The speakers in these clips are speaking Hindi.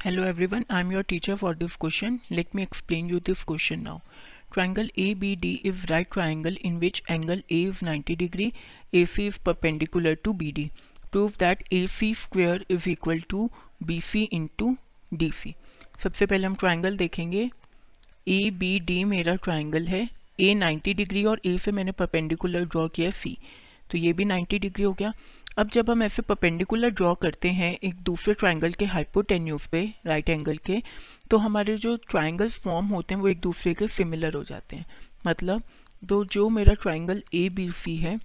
Hello everyone I am your teacher for this question let me explain you this question now triangle A B D is right triangle in which angle A is ninety degree A C is perpendicular to B D prove that A C square is equal to B C into D C सबसे पहले हम ट्राइंगल देखेंगे. ए बी डी मेरा ट्राइंगल है. ए नाइन्टी डिग्री और ए से मैंने परपेंडिकुलर ड्रॉ किया सी तो ये भी नाइन्टी डिग्री हो गया. अब जब हम ऐसे परपेंडिकुलर ड्रॉ करते हैं एक दूसरे ट्राइंगल के हाइपोटेन्यूज पे राइट एंगल के तो हमारे जो ट्राइंगल्स फॉर्म होते हैं वो एक दूसरे के सिमिलर हो जाते हैं। मतलब तो जो मेरा ट्राइंगल ए बी सी है,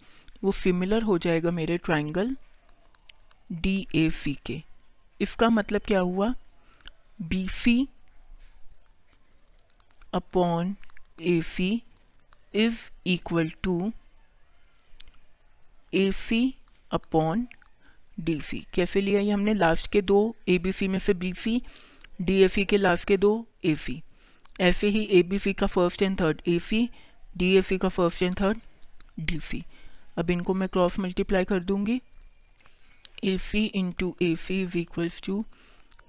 वो सिमिलर हो जाएगा मेरे ट्राइंगल डी ए सी के। इसका मतलब क्या हुआ? B C upon A C is equal to A C upon D C कैसे लिया ये हमने लास्ट के दो ए बी सी में से बी सी डी ए सी के लास्ट के दो ए सी ऐसे ही ए बी सी का first and third A C D A C का first and third D C अब इनको मैं क्रॉस मल्टीप्लाई कर दूँगी। A C into A C is equals to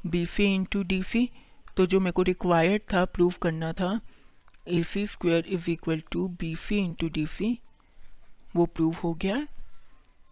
B C into D C तो जो मेरे को रिक्वायर्ड था प्रूव करना था A C square is equal to B C into D C वो प्रूव हो गया।